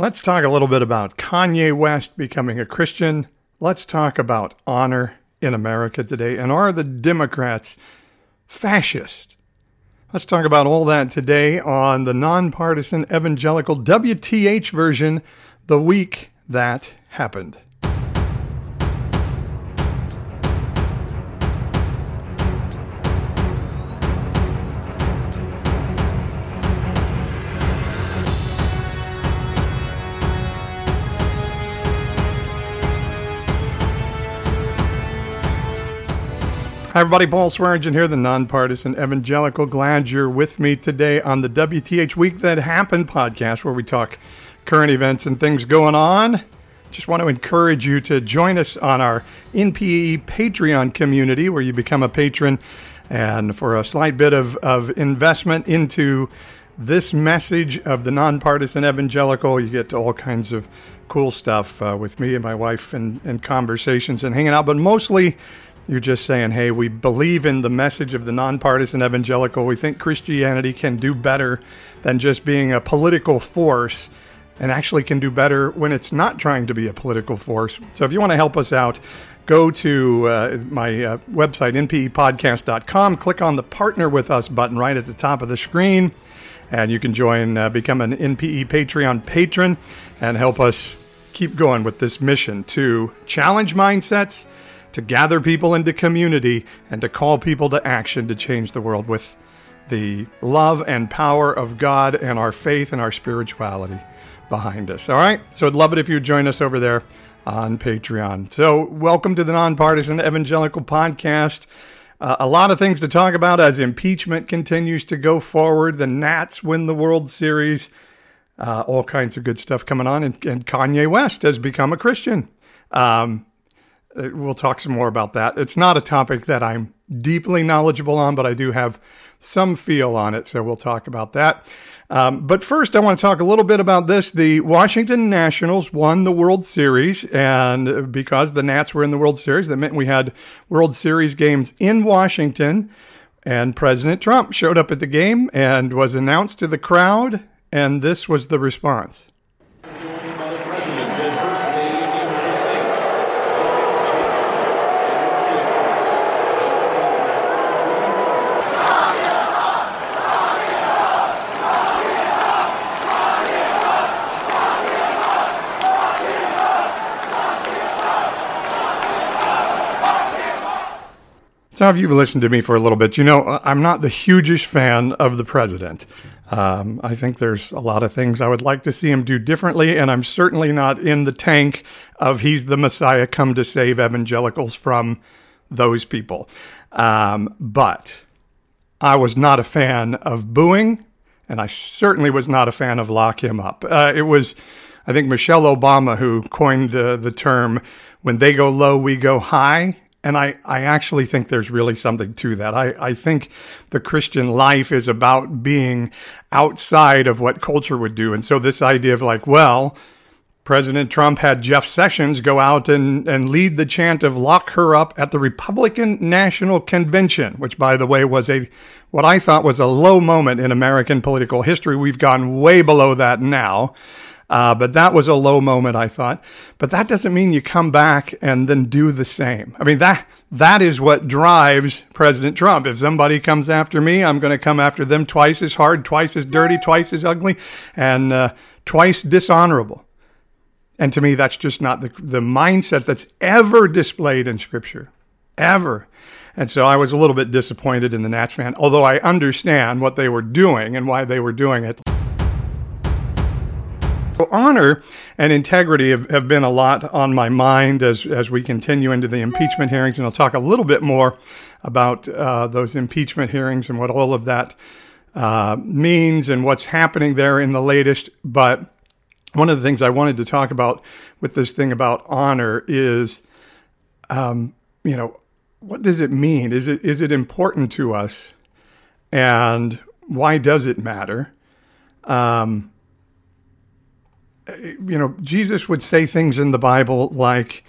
Let's talk a little bit about Kanye West becoming a Christian. Let's talk about honor in America today. And are the Democrats fascist? Let's talk about all that today on the nonpartisan evangelical WTH version, The Week That Happened. Hi, everybody. Paul Swearingen here, the nonpartisan evangelical. Glad you're with me today on the WTH Week That Happened podcast, where we talk current events and things going on. Just want to encourage you to join us on our NPE Patreon community, where you become a patron. And for a slight bit of, of investment into this message of the nonpartisan evangelical, you get to all kinds of cool stuff uh, with me and my wife and, and conversations and hanging out. But mostly, you're just saying, hey, we believe in the message of the nonpartisan evangelical. We think Christianity can do better than just being a political force and actually can do better when it's not trying to be a political force. So if you want to help us out, go to uh, my uh, website, npepodcast.com, click on the Partner with Us button right at the top of the screen, and you can join, uh, become an NPE Patreon patron, and help us keep going with this mission to challenge mindsets to gather people into community and to call people to action to change the world with the love and power of God and our faith and our spirituality behind us. All right? So I'd love it if you'd join us over there on Patreon. So, welcome to the Nonpartisan Evangelical Podcast. Uh, a lot of things to talk about as impeachment continues to go forward. The Nats win the World Series. Uh, all kinds of good stuff coming on. And, and Kanye West has become a Christian. Um, we'll talk some more about that. It's not a topic that I'm deeply knowledgeable on, but I do have some feel on it. So we'll talk about that. Um, but first, I want to talk a little bit about this. The Washington Nationals won the World Series, and because the Nats were in the World Series, that meant we had World Series games in Washington. And President Trump showed up at the game and was announced to the crowd, and this was the response. Some of you have listened to me for a little bit. You know, I'm not the hugest fan of the president. Um, I think there's a lot of things I would like to see him do differently, and I'm certainly not in the tank of he's the Messiah come to save evangelicals from those people. Um, but I was not a fan of booing, and I certainly was not a fan of lock him up. Uh, it was, I think, Michelle Obama who coined uh, the term when they go low, we go high. And I, I actually think there's really something to that. I, I think the Christian life is about being outside of what culture would do. And so this idea of like, well, President Trump had Jeff Sessions go out and, and lead the chant of lock her up at the Republican National Convention, which by the way was a what I thought was a low moment in American political history. We've gone way below that now. Uh, but that was a low moment, I thought. But that doesn't mean you come back and then do the same. I mean, that that is what drives President Trump. If somebody comes after me, I'm going to come after them twice as hard, twice as dirty, twice as ugly, and uh, twice dishonorable. And to me, that's just not the, the mindset that's ever displayed in Scripture, ever. And so I was a little bit disappointed in the Nats fan, although I understand what they were doing and why they were doing it. Honor and integrity have, have been a lot on my mind as, as we continue into the impeachment hearings, and I'll talk a little bit more about uh, those impeachment hearings and what all of that uh, means and what's happening there in the latest. But one of the things I wanted to talk about with this thing about honor is, um, you know, what does it mean? Is it is it important to us, and why does it matter? Um, you know, Jesus would say things in the Bible like,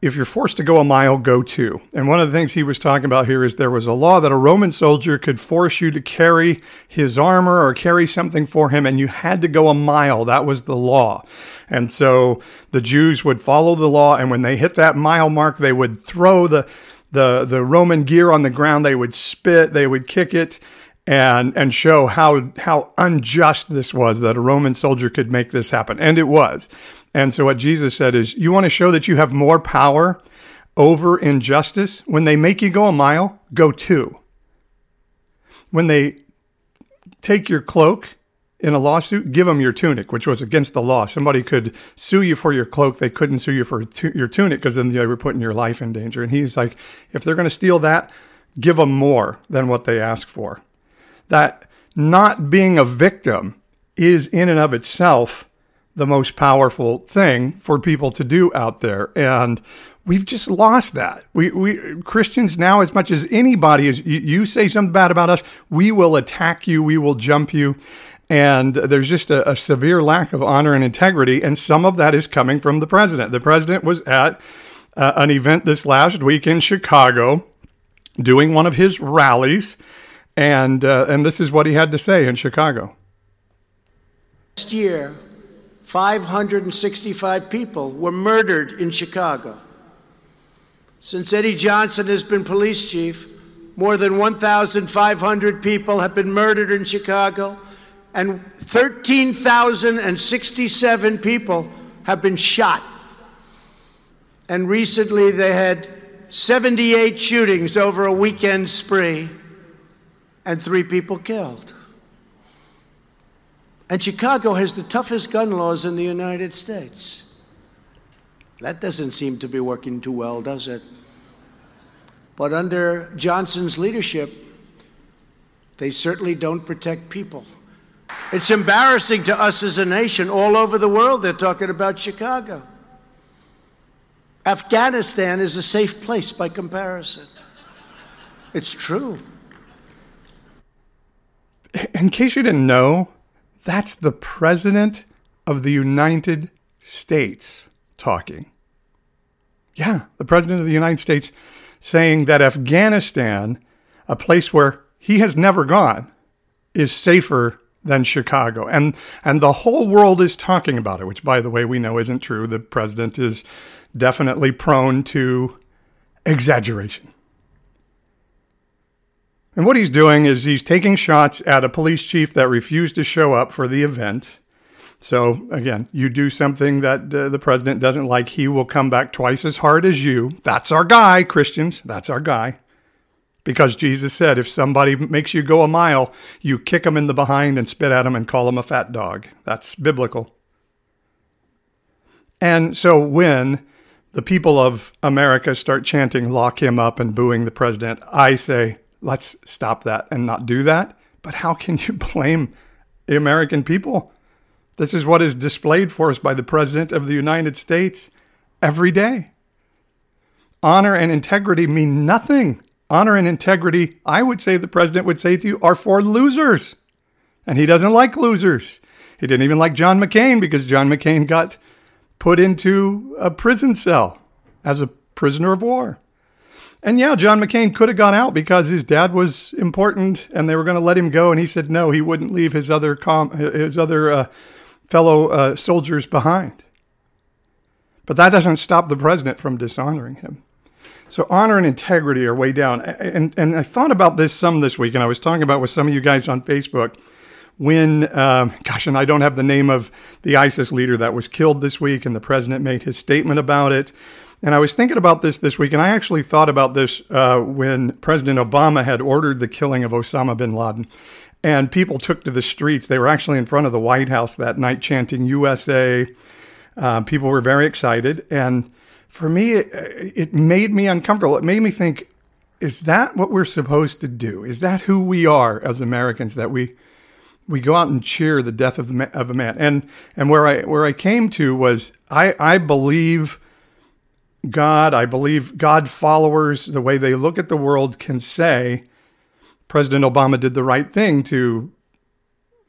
if you're forced to go a mile, go two. And one of the things he was talking about here is there was a law that a Roman soldier could force you to carry his armor or carry something for him, and you had to go a mile. That was the law. And so the Jews would follow the law, and when they hit that mile mark, they would throw the the, the Roman gear on the ground, they would spit, they would kick it, and and show how how unjust this was that a Roman soldier could make this happen. And it was. And so what Jesus said is, you want to show that you have more power over injustice? When they make you go a mile, go two. When they take your cloak in a lawsuit, give them your tunic, which was against the law. Somebody could sue you for your cloak. They couldn't sue you for your tunic because then they were putting your life in danger. And he's like, if they're going to steal that, give them more than what they ask for. That not being a victim is in and of itself the most powerful thing for people to do out there. And we've just lost that. We, we Christians now, as much as anybody is, you, you say something bad about us, we will attack you, we will jump you. And there's just a, a severe lack of honor and integrity. And some of that is coming from the president. The president was at uh, an event this last week in Chicago doing one of his rallies. And, uh, and this is what he had to say in Chicago. Last year, 565 people were murdered in Chicago. Since Eddie Johnson has been police chief, more than 1,500 people have been murdered in Chicago, and 13,067 people have been shot. And recently they had 78 shootings over a weekend spree, and three people killed. And Chicago has the toughest gun laws in the United States. That doesn't seem to be working too well, does it? But under Johnson's leadership, they certainly don't protect people. It's embarrassing to us as a nation. All over the world, they're talking about Chicago. Afghanistan is a safe place by comparison. It's true. In case you didn't know, that's the President of the United States talking. Yeah, the President of the United States saying that Afghanistan, a place where he has never gone, is safer than Chicago. And and the whole world is talking about it, which by the way we know isn't true. The president is definitely prone to exaggeration. And what he's doing is he's taking shots at a police chief that refused to show up for the event. So, again, you do something that uh, the president doesn't like, he will come back twice as hard as you. That's our guy, Christians. That's our guy. Because Jesus said, if somebody makes you go a mile, you kick them in the behind and spit at them and call them a fat dog. That's biblical. And so when the people of America start chanting, lock him up and booing the president, I say, let's stop that and not do that. But how can you blame the American people? This is what is displayed for us by the President of the United States every day. Honor and integrity mean nothing. Honor and integrity, I would say the President would say to you, are for losers. And he doesn't like losers. He didn't even like John McCain because John McCain got put into a prison cell as a prisoner of war. And yeah, John McCain could have gone out because his dad was important and they were going to let him go. And he said no, he wouldn't leave his other com- his other uh, fellow uh, soldiers behind. But that doesn't stop the president from dishonoring him. So honor and integrity are way down. And and I thought about this some this week, and I was talking about with some of you guys on Facebook when, um, gosh, and I don't have the name of the ISIS leader that was killed this week, and the president made his statement about it. And I was thinking about this this week, and I actually thought about this uh, when President Obama had ordered the killing of Osama bin Laden. And people took to the streets. They were actually in front of the White House that night chanting USA. Uh, people were very excited. And for me, it, it made me uncomfortable. It made me think, is that what we're supposed to do? Is that who we are as Americans? That we we go out and cheer the death of, the, of a man. And and where I where I came to was I I believe God, I believe God followers, the way they look at the world, can say President Obama did the right thing to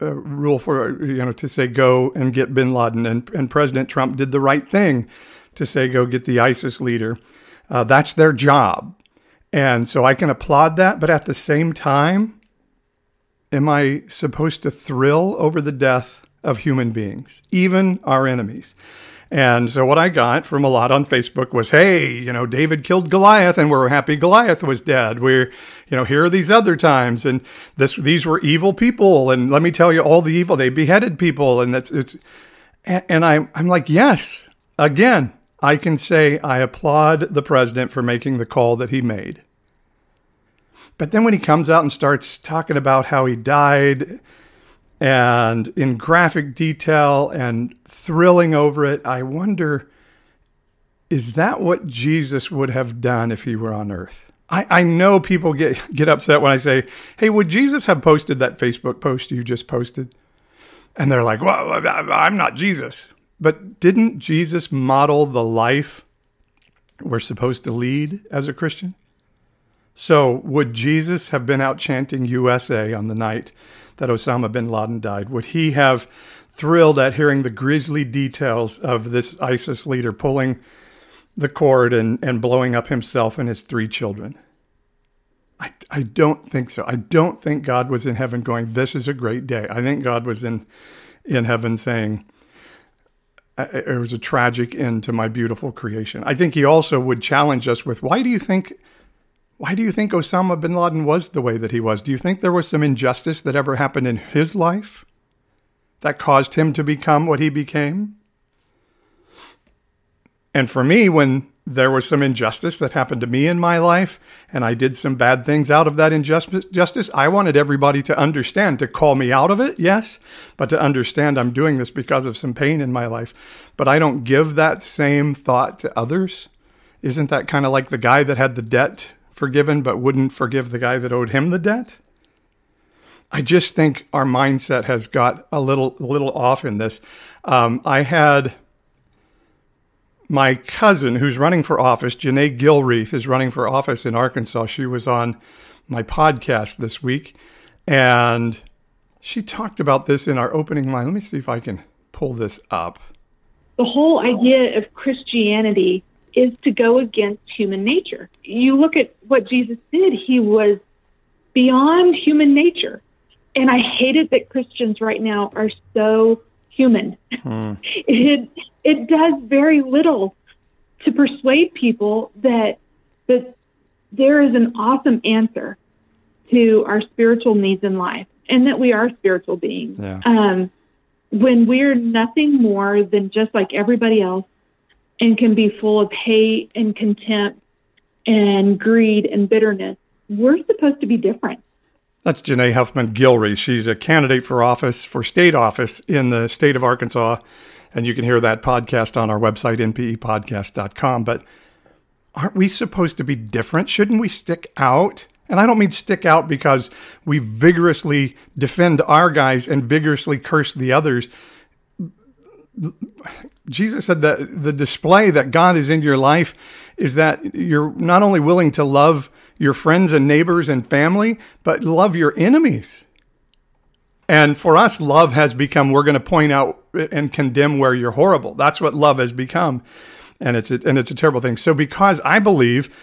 uh, rule for you know to say go and get Bin Laden, and and President Trump did the right thing to say go get the ISIS leader. Uh, that's their job, and so I can applaud that. But at the same time, am I supposed to thrill over the death of human beings, even our enemies? And so what I got from a lot on Facebook was, hey, you know, David killed Goliath and we're happy Goliath was dead. We're, you know, here are these other times and this these were evil people and let me tell you all the evil they beheaded people and that's it's and, I'm I'm like, yes, again, I can say I applaud the president for making the call that he made. But then when he comes out and starts talking about how he died and in graphic detail and thrilling over it, I wonder is that what Jesus would have done if he were on earth? I, I know people get, get upset when I say, hey, would Jesus have posted that Facebook post you just posted? And they're like, well, I'm not Jesus. But didn't Jesus model the life we're supposed to lead as a Christian? So, would Jesus have been out chanting USA on the night that Osama bin Laden died? Would he have thrilled at hearing the grisly details of this ISIS leader pulling the cord and, and blowing up himself and his three children? I, I don't think so. I don't think God was in heaven going, This is a great day. I think God was in, in heaven saying, it was a tragic end to my beautiful creation. I think he also would challenge us with why do you think why do you think Osama bin Laden was the way that he was? Do you think there was some injustice that ever happened in his life that caused him to become what he became? And for me, when there was some injustice that happened to me in my life, and I did some bad things out of that injustice, I wanted everybody to understand, to call me out of it, yes, but to understand I'm doing this because of some pain in my life. But I don't give that same thought to others. Isn't that kind of like the guy that had the debt forgiven but wouldn't forgive the guy that owed him the debt. I just think our mindset has got a little little off in this. Um, I had my cousin who's running for office, Janae Gilreath, is running for office in Arkansas. She was on my podcast this week, and she talked about this in our opening line. Let me see if I can pull this up. The whole idea of Christianity is to go against human nature. You look at what Jesus did, he was beyond human nature. And I hate it that Christians right now are so human. Hmm. it it does very little to persuade people that that there is an awesome answer to our spiritual needs in life and that we are spiritual beings. Yeah. Um, when we're nothing more than just like everybody else and can be full of hate and contempt and greed and bitterness. We're supposed to be different. That's Janae Huffman Gilreath. She's a candidate for office, for state office in the state of Arkansas. And you can hear that podcast on our website, npepodcast.com. But aren't we supposed to be different? Shouldn't we stick out? And I don't mean stick out because we vigorously defend our guys and vigorously curse the others. Jesus said that the display that God is in your life is that you're not only willing to love your friends and neighbors and family, but love your enemies. And for us, love has become we're going to point out and condemn where you're horrible. That's what love has become. And it's a, and it's a terrible thing. So because I believe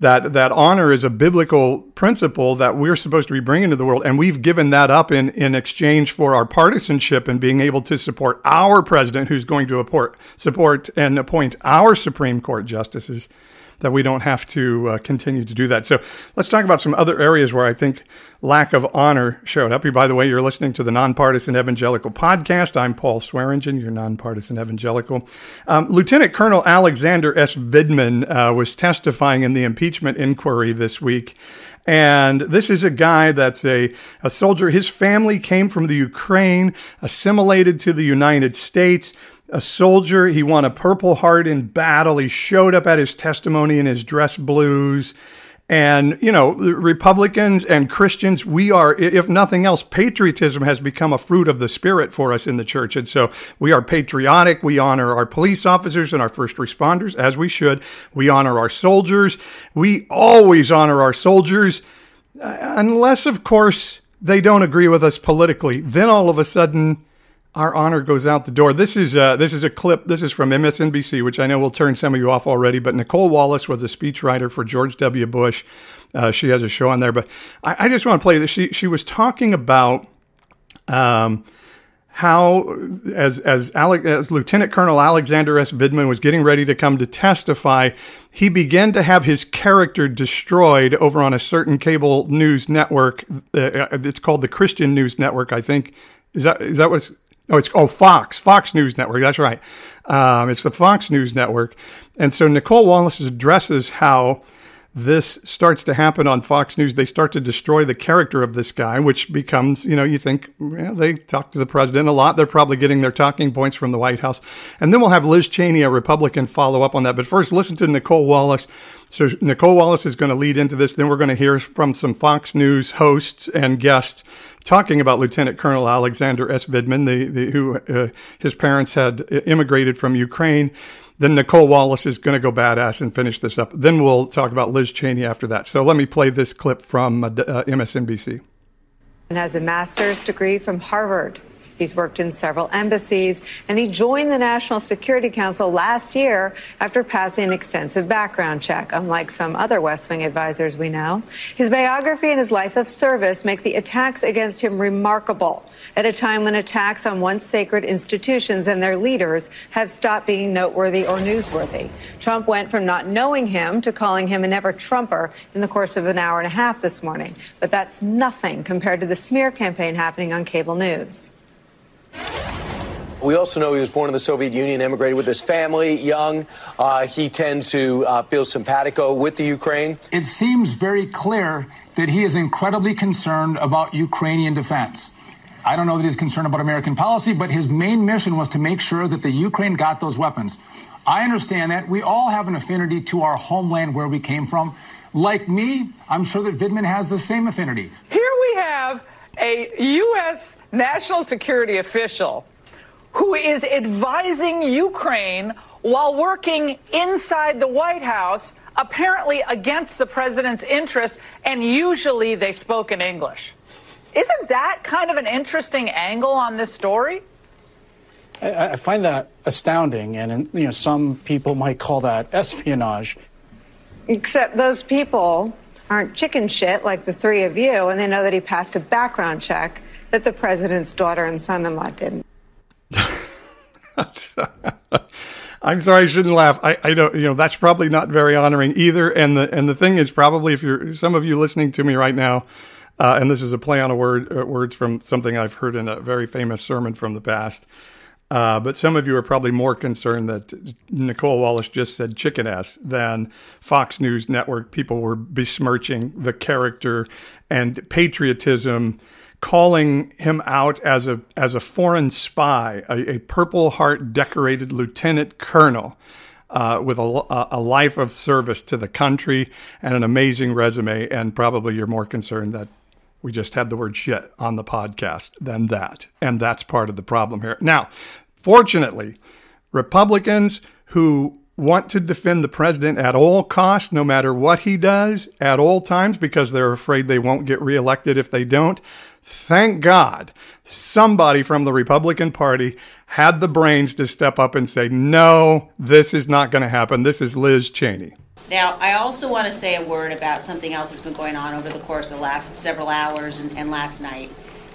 that that honor is a biblical principle that we're supposed to be bringing to the world and we've given that up in in exchange for our partisanship and being able to support our president who's going to support support and appoint our supreme court justices that we don't have to uh, continue to do that. So let's talk about some other areas where I think lack of honor showed up. By the way, you're listening to the Nonpartisan Evangelical Podcast. I'm Paul Swearingen, your nonpartisan evangelical. Um, Lieutenant Colonel Alexander S. Vindman uh, was testifying in the impeachment inquiry this week. And this is a guy that's a, a soldier. His family came from the Ukraine, assimilated to the United States a soldier. He won a Purple Heart in battle. He showed up at his testimony in his dress blues. And, you know, Republicans and Christians, we are, if nothing else, patriotism has become a fruit of the Spirit for us in the church. And so we are patriotic. We honor our police officers and our first responders, as we should. We honor our soldiers. We always honor our soldiers, uh, unless, of course, they don't agree with us politically. Then all of a sudden, our honor goes out the door. This is uh, this is a clip. This is from MSNBC, which I know will turn some of you off already. But Nicolle Wallace was a speechwriter for George W. Bush. Uh, she has a show on there. But I, I, just want to play this. She she was talking about. Um, how, as as, Ale- as Lieutenant Colonel Alexander S. Vindman was getting ready to come to testify, he began to have his character destroyed over on a certain cable news network. Uh, it's called the Christian News Network, I think. Is that is that what's Oh, it's oh Fox, Fox News Network. That's right. Um, it's the Fox News Network, and so Nicolle Wallace addresses how this starts to happen on Fox News, they start to destroy the character of this guy, which becomes, you know, you think they talk to the president a lot. They're probably getting their talking points from the White House. And then we'll have Liz Cheney, a Republican, follow up on that. But first, listen to Nicolle Wallace. So Nicolle Wallace is going to lead into this. Then we're going to hear from some Fox News hosts and guests talking about Lieutenant Colonel Alexander S. Vindman, the, the who uh, his parents had immigrated from Ukraine. Then Nicolle Wallace is going to go badass and finish this up. Then we'll talk about Liz Cheney after that. So let me play this clip from uh, uh MSNBC. And has a master's degree from Harvard. He's worked in several embassies, and he joined the National Security Council last year after passing an extensive background check, unlike some other West Wing advisors we know. His biography and his life of service make the attacks against him remarkable at a time when attacks on once sacred institutions and their leaders have stopped being noteworthy or newsworthy. Trump went from not knowing him to calling him a never Trumper in the course of an hour and a half this morning. But that's nothing compared to the smear campaign happening on cable news. We also know he was born in the Soviet Union, immigrated with his family, young. Uh, he tends to uh, feel simpatico with the Ukraine. It seems very clear that he is incredibly concerned about Ukrainian defense. I don't know that he's concerned about American policy, but his main mission was to make sure that the Ukraine got those weapons. I understand that. We all have an affinity to our homeland where we came from. Like me, I'm sure that Vindman has the same affinity. Here we have a U.S. national security official who is advising Ukraine while working inside the White House, apparently against the president's interest, and usually they spoke in English. Isn't that kind of an interesting angle on this story? I, I find that astounding, and you know, some people might call that espionage. Except those people aren't chicken shit like the three of you, and they know that he passed a background check that the president's daughter and son-in-law didn't. I'm sorry, I shouldn't laugh. I, I don't, you know, that's probably not very honoring either. And the and the thing is, probably if you're some of you listening to me right now, uh, and this is a play on a word uh, words from something I've heard in a very famous sermon from the past. Uh, but some of you are probably more concerned that Nicolle Wallace just said chicken ass than Fox News Network people were besmirching the character and patriotism, calling him out as a as a foreign spy, a, a Purple Heart decorated lieutenant colonel. Uh, with a, a life of service to the country and an amazing resume, and probably you're more concerned that we just had the word shit on the podcast than that. And that's part of the problem here. Now, fortunately, Republicans who want to defend the president at all costs, no matter what he does, at all times, because they're afraid they won't get reelected if they don't. Thank God somebody from the Republican Party had the brains to step up and say, no, this is not going to happen. This is Liz Cheney. Now, I also want to say a word about something else that's been going on over the course of the last several hours and, and last night,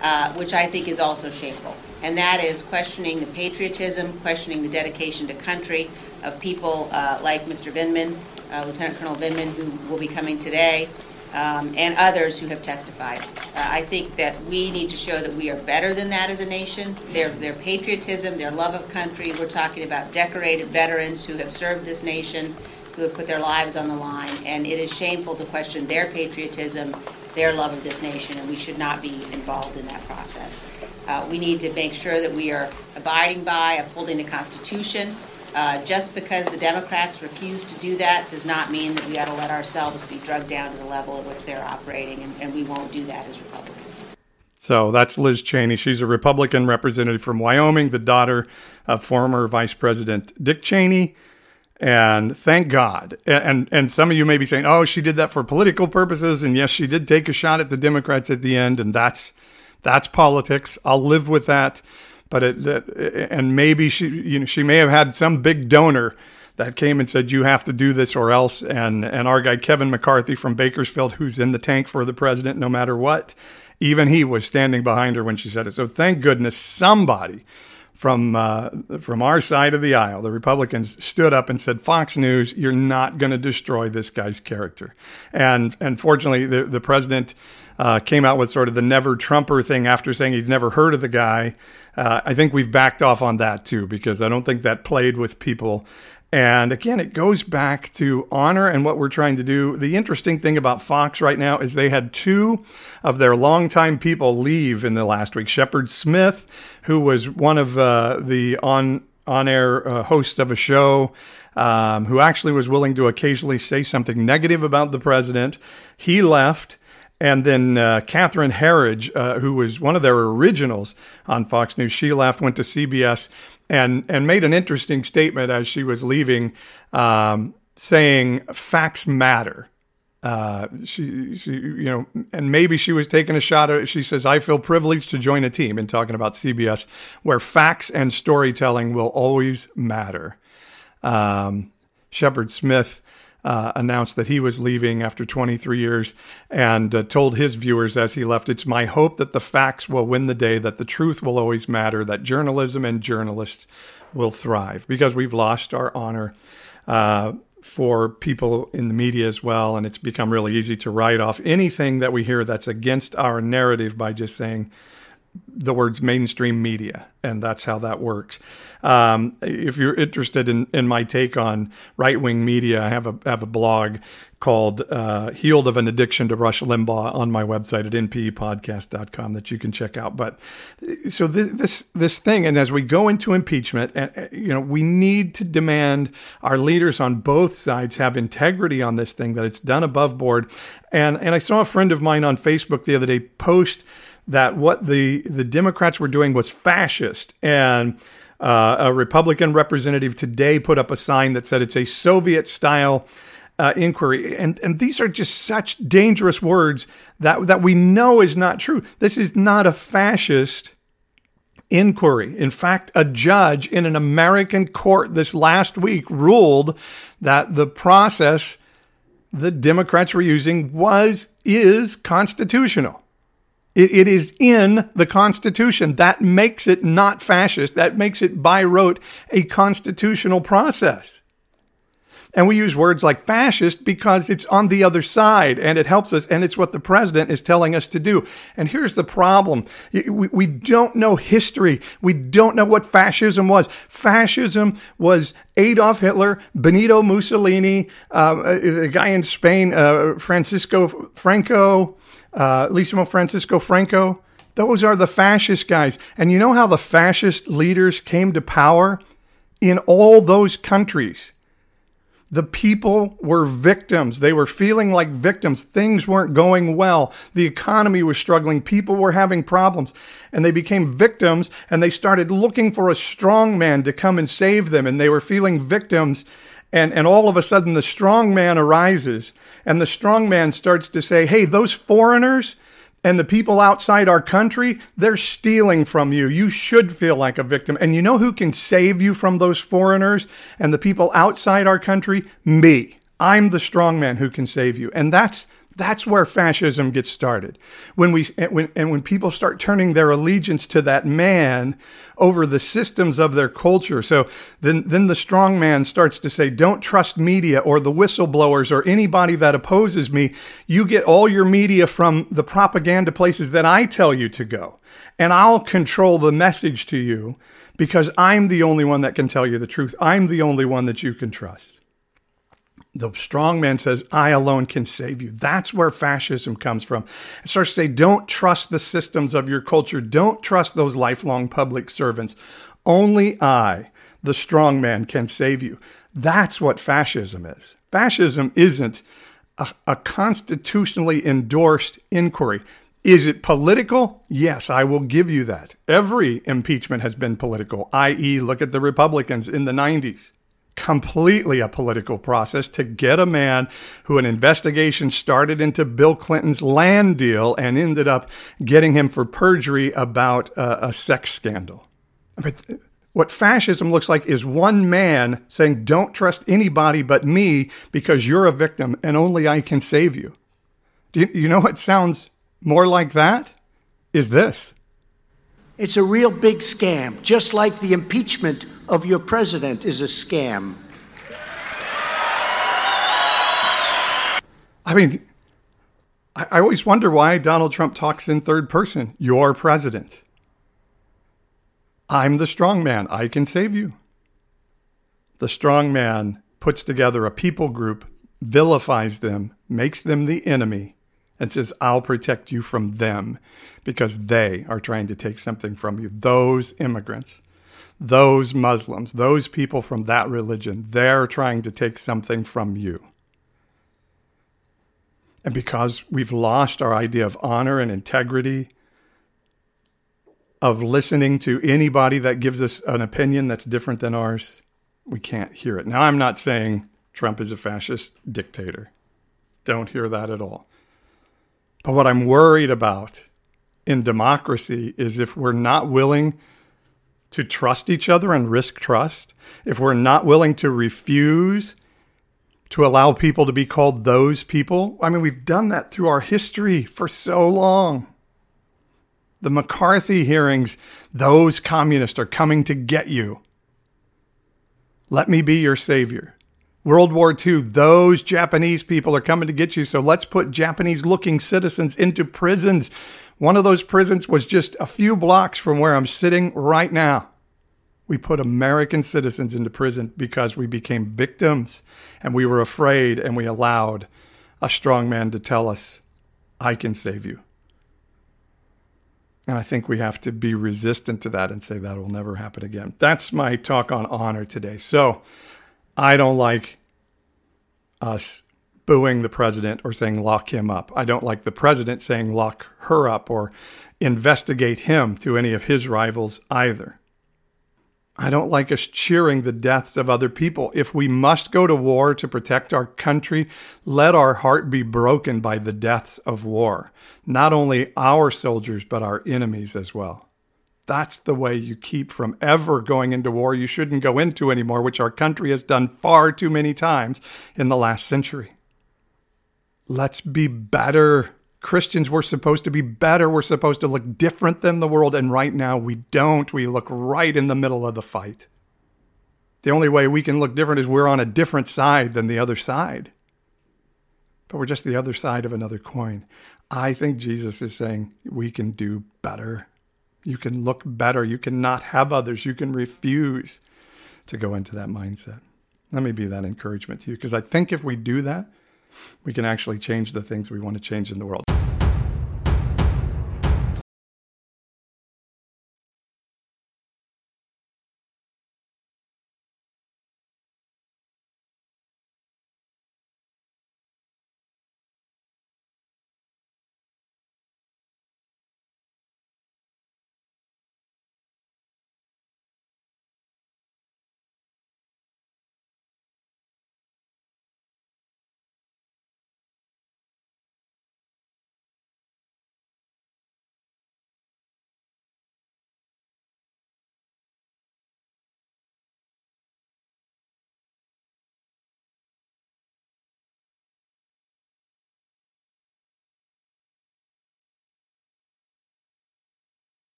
uh, which I think is also shameful. And that is questioning the patriotism, questioning the dedication to country of people uh, like Mr. Vindman, uh, Lieutenant Colonel Vindman, who will be coming today, um, and others who have testified. Uh, I think that we need to show that we are better than that as a nation. Their, their patriotism, their love of country, we're talking about decorated veterans who have served this nation who have put their lives on the line, and it is shameful to question their patriotism, their love of this nation, and we should not be involved in that process. Uh, we need to make sure that we are abiding by, upholding the Constitution. Uh, just because the Democrats refuse to do that does not mean that we ought to let ourselves be drugged down to the level at which they're operating, and, and we won't do that as Republicans. So that's Liz Cheney. She's a Republican representative from Wyoming, the daughter of former Vice President Dick Cheney And thank God. And and some of you may be saying, "Oh, she did that for political purposes." And yes, she did take a shot at the Democrats at the end, and that's that's politics. I'll live with that. But it, and maybe she, you know, she may have had some big donor that came and said, "You have to do this or else." And and our guy Kevin McCarthy from Bakersfield, who's in the tank for the president no matter what, even he was standing behind her when she said it. So thank goodness somebody from uh, from our side of the aisle, the Republicans stood up and said, "Fox News, you're not going to destroy this guy's character." And and fortunately, the the president uh, came out with sort of the never Trumper thing after saying he'd never heard of the guy. Uh, I think we've backed off on that too because I don't think that played with people. And again, it goes back to honor and what we're trying to do. The interesting thing about Fox right now is they had two of their longtime people leave in the last week. Shepard Smith, who was one of uh, the on on air uh, hosts of a show. Um, who actually was willing to occasionally say something negative about the president. He left. And then uh, Catherine Herridge, uh, who was one of their originals on Fox News, she left, went to CBS, and and made an interesting statement as she was leaving, um, saying facts matter. Uh, she, she, you know, and maybe she was taking a shot at. She says, "I feel privileged to join a team." In talking about CBS, where facts and storytelling will always matter. Um, Shepard Smith uh, announced that he was leaving after 23 years and uh, told his viewers as he left, It's my hope that the facts will win the day, that the truth will always matter, that journalism and journalists will thrive because we've lost our honor. Uh, for people in the media as well, and it's become really easy to write off anything that we hear that's against our narrative by just saying, the words mainstream media, and that's how that works. Um, if you're interested in, in my take on right wing media, I have a have a blog called uh, "Healed of an Addiction to Rush Limbaugh" on my website at npepodcast.com that you can check out. But so this this, this thing, and as we go into impeachment, and you know, we need to demand our leaders on both sides have integrity on this thing that it's done above board. And and I saw a friend of mine on Facebook the other day post that what the the Democrats were doing was fascist and. Uh, a Republican representative today put up a sign that said it's a Soviet style uh, inquiry. And, and these are just such dangerous words that, that we know is not true. This is not a fascist inquiry. In fact, a judge in an American court this last week ruled that the process the Democrats were using was is constitutional. It, it is in the Constitution. That makes it not fascist. That makes it by rote a constitutional process. And we use words like fascist because it's on the other side and it helps us. And it's what the president is telling us to do. And here's the problem we, don't know history. We don't know what fascism was. Fascism was Adolf Hitler, Benito Mussolini, uh, the guy in Spain, uh, Francisco Franco, uh, Lisimo Francisco Franco. Those are the fascist guys. And you know how the fascist leaders came to power? In all those countries, the people were victims. They were feeling like victims. Things weren't going well. The economy was struggling. People were having problems. And they became victims and they started looking for a strong man to come and save them. And they were feeling victims. And, and all of a sudden, the strong man arises and the strong man starts to say, hey, those foreigners and the people outside our country, they're stealing from you. You should feel like a victim. And you know who can save you from those foreigners and the people outside our country? Me. I'm the strong man who can save you. And that's that's where fascism gets started. When we when, and when people start turning their allegiance to that man over the systems of their culture. So then then the strong man starts to say, "Don't trust media or the whistleblowers or anybody that opposes me. You get all your media from the propaganda places that I tell you to go, and I'll control the message to you." Because I'm the only one that can tell you the truth. I'm the only one that you can trust. The strong man says, I alone can save you. That's where fascism comes from. It starts to say, don't trust the systems of your culture. Don't trust those lifelong public servants. Only I, the strong man, can save you. That's what fascism is. Fascism isn't a, a constitutionally endorsed inquiry. Is it political? Yes, I will give you that. Every impeachment has been political, i.e., look at the Republicans in the 90s completely a political process to get a man who an investigation started into Bill Clinton's land deal and ended up getting him for perjury about a, a sex scandal. But what fascism looks like is one man saying, Don't trust anybody but me because you're a victim and only I can save you. Do you, you know what sounds more like that? Is this. It's a real big scam, just like the impeachment of your president is a scam. I mean, I, always wonder why Donald Trump talks in third person. Your president. I'm the strong man. I can save you. The strong man puts together a people group, vilifies them, makes them the enemy, and says, I'll protect you from them because they are trying to take something from you. Those immigrants, those Muslims, those people from that religion, they're trying to take something from you. And because we've lost our idea of honor and integrity, of listening to anybody that gives us an opinion that's different than ours, we can't hear it. Now, I'm not saying Trump is a fascist dictator. Don't hear that at all. But what I'm worried about in democracy is if we're not willing to trust each other and risk trust, if we're not willing to refuse to allow people to be called those people. I mean, we've done that through our history for so long. The McCarthy hearings, those communists are coming to get you. Let me be your savior. World War II, those Japanese people are coming to get you. So let's put Japanese looking citizens into prisons. One of those prisons was just a few blocks from where I'm sitting right now. We put American citizens into prison because we became victims and we were afraid and we allowed a strong man to tell us, I can save you. And I think we have to be resistant to that and say that will never happen again. That's my talk on honor today. So I don't like us booing the president or saying lock him up. I don't like the president saying lock her up or investigate him to any of his rivals either. I don't like us cheering the deaths of other people. If we must go to war to protect our country, let our heart be broken by the deaths of war. Not only our soldiers, but our enemies as well. That's the way you keep from ever going into war you shouldn't go into anymore, which our country has done far too many times in the last century. Let's be better Christians were supposed to be better. We're supposed to look different than the world. And right now we don't. We look right in the middle of the fight. The only way we can look different is we're on a different side than the other side. But we're just the other side of another coin. I think Jesus is saying we can do better. You can look better. You can not have others. You can refuse to go into that mindset. Let me be that encouragement to you because I think if we do that, we can actually change the things we want to change in the world.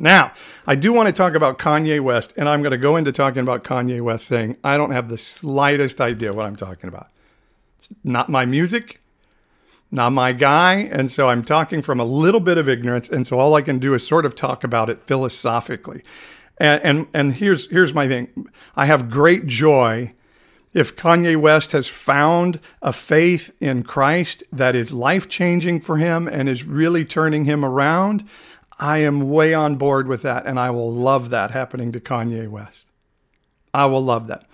Now, I do want to talk about Kanye West, and I'm going to go into talking about Kanye West saying I don't have the slightest idea what I'm talking about. It's not my music, not my guy, and so I'm talking from a little bit of ignorance, and so all I can do is sort of talk about it philosophically. And and, and here's here's my thing. I have great joy if Kanye West has found a faith in Christ that is life changing for him and is really turning him around. I am way on board with that, and I will love that happening to Kanye West. I will love that.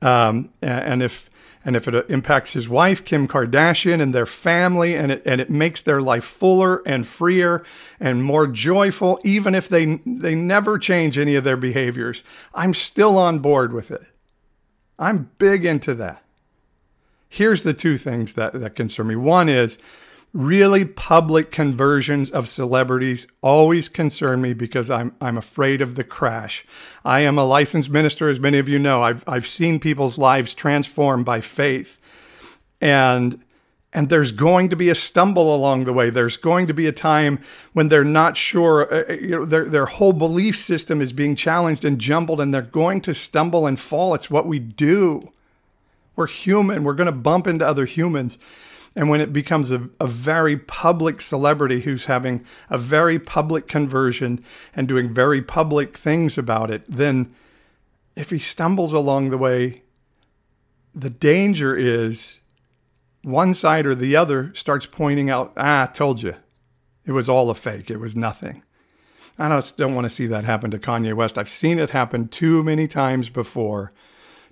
Um, and if and if it impacts his wife Kim Kardashian and their family, and it and it makes their life fuller and freer and more joyful, even if they they never change any of their behaviors, I'm still on board with it. I'm big into that. Here's the two things that, that concern me. One is really public conversions of celebrities always concern me because I'm I'm afraid of the crash. I am a licensed minister, as many of you know. I've I've seen people's lives transformed by faith, and and there's going to be a stumble along the way. There's going to be a time when they're not sure. Uh, uh you know, their their whole belief system is being challenged and jumbled, and they're going to stumble and fall. It's what we do. We're human. We're going to bump into other humans. And when it becomes a, a very public celebrity who's having a very public conversion and doing very public things about it, then if he stumbles along the way, the danger is one side or the other starts pointing out, ah, I told you. It was all a fake. It was nothing. I just don't want to see that happen to Kanye West. I've seen it happen too many times before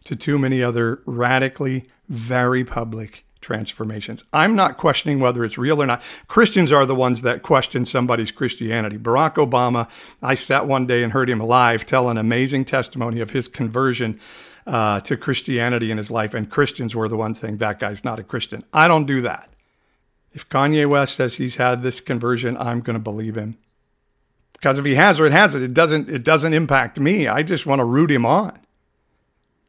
to too many other radically, very public transformations. I'm not questioning whether it's real or not. Christians are the ones that question somebody's Christianity. Barack Obama, I sat one day and heard him live tell an amazing testimony of his conversion uh, to Christianity in his life, and Christians were the ones saying that guy's not a Christian. I don't do that. If Kanye West says he's had this conversion, I'm going to believe him. Because if he has or it hasn't, it doesn't it doesn't impact me. I just want to root him on.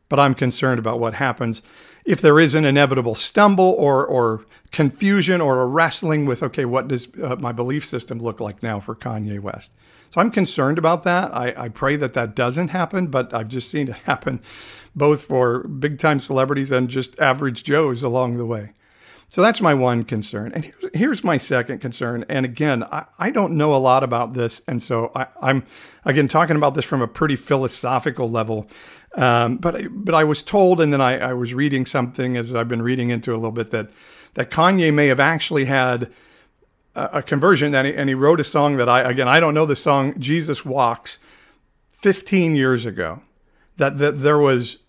But I'm concerned about what happens if there is an inevitable stumble or, or confusion or a wrestling with, okay, what does uh, my belief system look like now for Kanye West? So I'm concerned about that. I, I pray that that doesn't happen, but I've just seen it happen both for big time celebrities and just average Joes along the way. So that's my one concern. And here's, here's my second concern. And again, I, I, don't know a lot about this. And so I, I'm, again, talking about this from a pretty philosophical level. Um, but but I was told, and then I, I, was reading something as I've been reading into a little bit that that Kanye may have actually had a, a conversion, and he, and he wrote a song that I again I don't know the song Jesus Walks, 15 years ago, that that there was.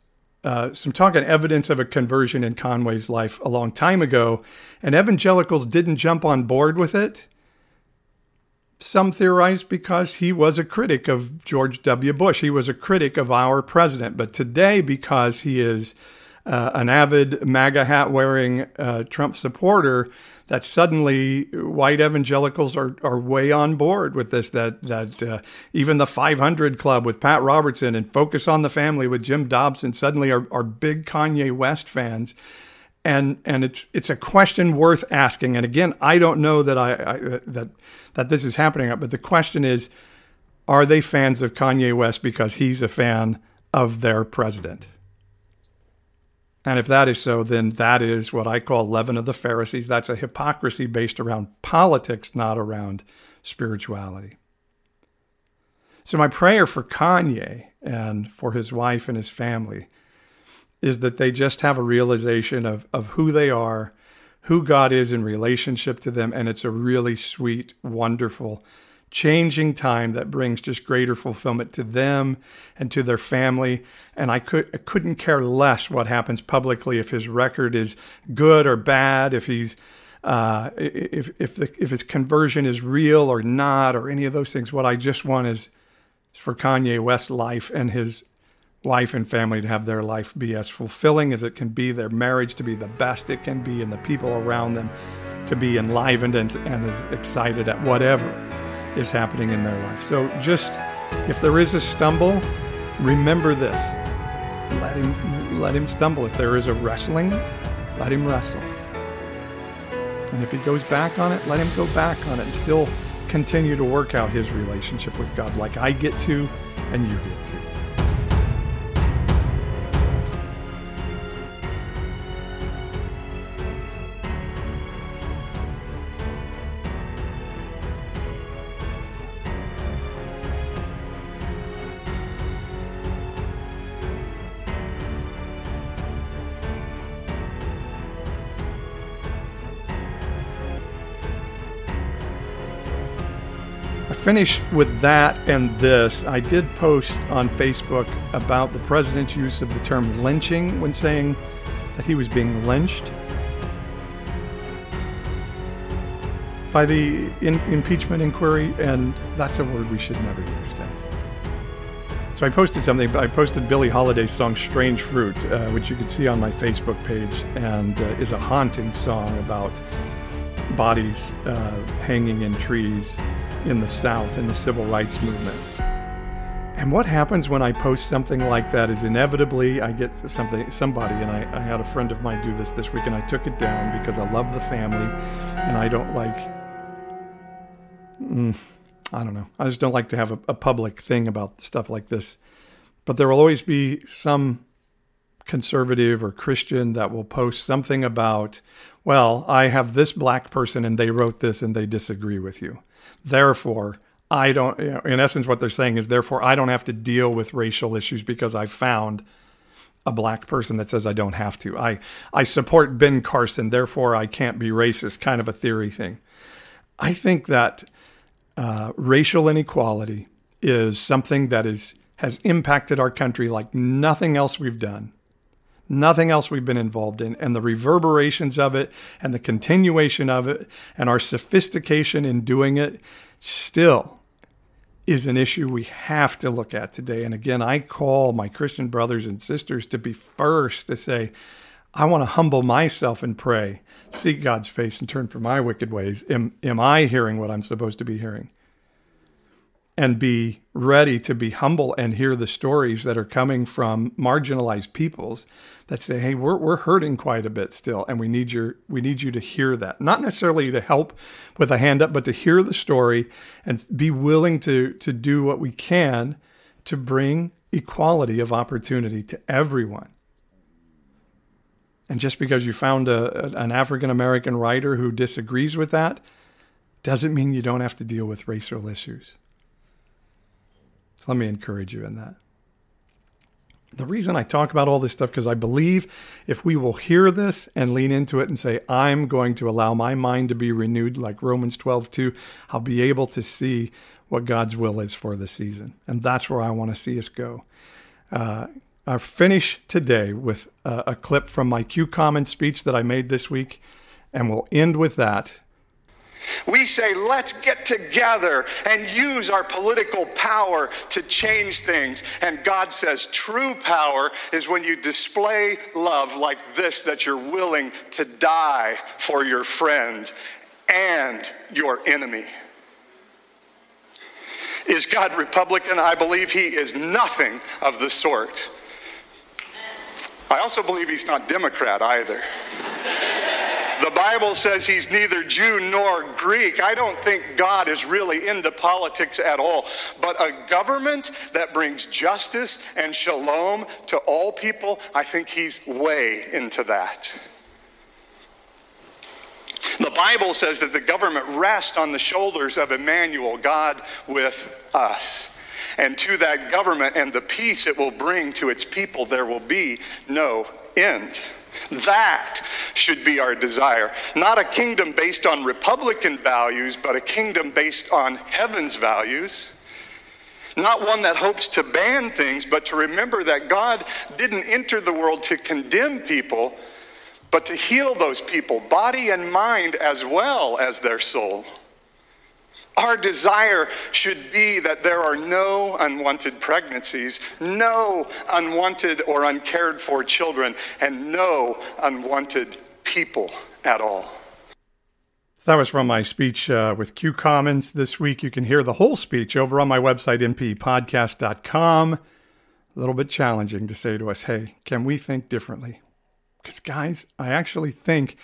Uh, some talk and evidence of a conversion in Kanye's life a long time ago, and evangelicals didn't jump on board with it some theorize because he was a critic of George W. Bush. He was a critic of our president. But today, because he is uh, an avid MAGA hat wearing uh, Trump supporter, that suddenly white evangelicals are, are way on board with this. That that uh, even the 500 Club with Pat Robertson and Focus on the Family with Jim Dobson suddenly are, are big Kanye West fans and and it's it's a question worth asking. And again, I don't know that I, I, that that this is happening, but the question is, are they fans of Kanye West because he's a fan of their president? And if that is so, then that is what I call leaven of the Pharisees. That's a hypocrisy based around politics, not around spirituality. So, my prayer for Kanye and for his wife and his family is that they just have a realization of, of who they are, who God is in relationship to them. And it's a really sweet, wonderful, changing time that brings just greater fulfillment to them and to their family. And I, could, I couldn't care less what happens publicly if his record is good or bad, if he's uh, if if the, if his conversion is real or not, or any of those things. What I just want is for Kanye West's life and his wife and family to have their life be as fulfilling as it can be, their marriage to be the best it can be, and the people around them to be enlivened and, and as excited at whatever is happening in their life. So just if there is a stumble, remember this. Let him let him stumble. If there is a wrestling, let him wrestle. And if he goes back on it, let him go back on it and still continue to work out his relationship with God like I get to and you get to. Finish with that and this. I did post on Facebook about the president's use of the term lynching when saying that he was being lynched by the in- impeachment inquiry, and that's a word we should never use, guys. So I posted something. I posted Billie Holiday's song "Strange Fruit," uh, which you can see on my Facebook page, and uh, is a haunting song about bodies uh, hanging in trees in the South in the civil rights movement. And what happens when I post something like that is inevitably I get something somebody and I, I had a friend of mine do this this week and I took it down because I love the family and I don't like mm, I don't know. I just don't like to have a, a public thing about stuff like this. But there will always be some conservative or Christian that will post something about, well, I have this black person and they wrote this and they disagree with you. Therefore, I don't, you know, in essence, what they're saying is, therefore, I don't have to deal with racial issues because I found a black person that says I don't have to. I, I support Ben Carson, therefore I can't be racist, kind of a theory thing. I think that uh, racial inequality is something that is has impacted our country like nothing else we've done nothing else we've been involved in. And the reverberations of it and the continuation of it and our sophistication in doing it still is an issue we have to look at today. And again, I call my Christian brothers and sisters to be first to say, I want to humble myself and pray, seek God's face and turn from my wicked ways. Am, am I hearing what I'm supposed to be hearing? And be ready to be humble and hear the stories that are coming from marginalized peoples that say, "Hey, we're we're hurting quite a bit still, and we need your we need you to hear that. Not necessarily to help with a hand up, but to hear the story and be willing to to do what we can to bring equality of opportunity to everyone." And just because you found a, an African American writer who disagrees with that doesn't mean you don't have to deal with racial issues. So let me encourage you in that. The reason I talk about all this stuff because I believe if we will hear this and lean into it and say, I'm going to allow my mind to be renewed, like Romans 12, 2, I'll be able to see what God's will is for the season. And that's where I want to see us go. Uh, I'll finish today with a, a clip from my Q Commons speech that I made this week, and we'll end with that. We say, let's get together and use our political power to change things. And God says, true power is when you display love like this, that you're willing to die for your friend and your enemy. Is God Republican? I believe he is nothing of the sort. I also believe he's not Democrat either. Bible says he's neither Jew nor Greek. I don't think God is really into politics at all. But a government that brings justice and shalom to all people, I think he's way into that. The Bible says that the government rests on the shoulders of Emmanuel, God with us. And to that government and the peace it will bring to its people, there will be no end. That should be our desire. Not a kingdom based on Republican values, but a kingdom based on heaven's values. Not one that hopes to ban things, but to remember that God didn't enter the world to condemn people, but to heal those people, body and mind as well as their soul. Our desire should be that there are no unwanted pregnancies, no unwanted or uncared for children, and no unwanted people at all. that was from my speech uh, with Q Commons this week. You can hear the whole speech over on my website, nppodcast.com. A little bit challenging to say to us, hey, can we think differently? Because, guys, I actually think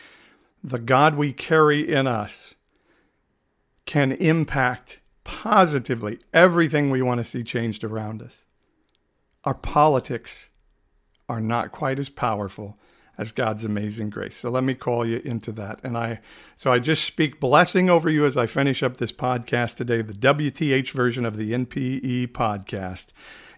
the God we carry in us can impact positively everything we want to see changed around us. Our politics are not quite as powerful as God's amazing grace. So let me call you into that. And I so I just speak blessing over you as I finish up this podcast today, the WTH version of the NPE podcast.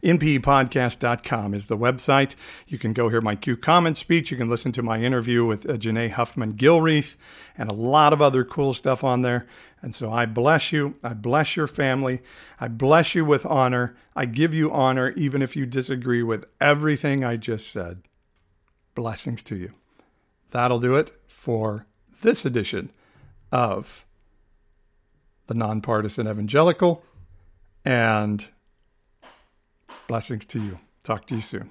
NPEpodcast.com is the website. You can go hear my Q Commons speech. You can listen to my interview with uh, Janae Huffman Gilreath and a lot of other cool stuff on there. And so I bless you. I bless your family. I bless you with honor. I give you honor even if you disagree with everything I just said. Blessings to you. That'll do it for this edition of the Nonpartisan Evangelical. And blessings to you. Talk to you soon.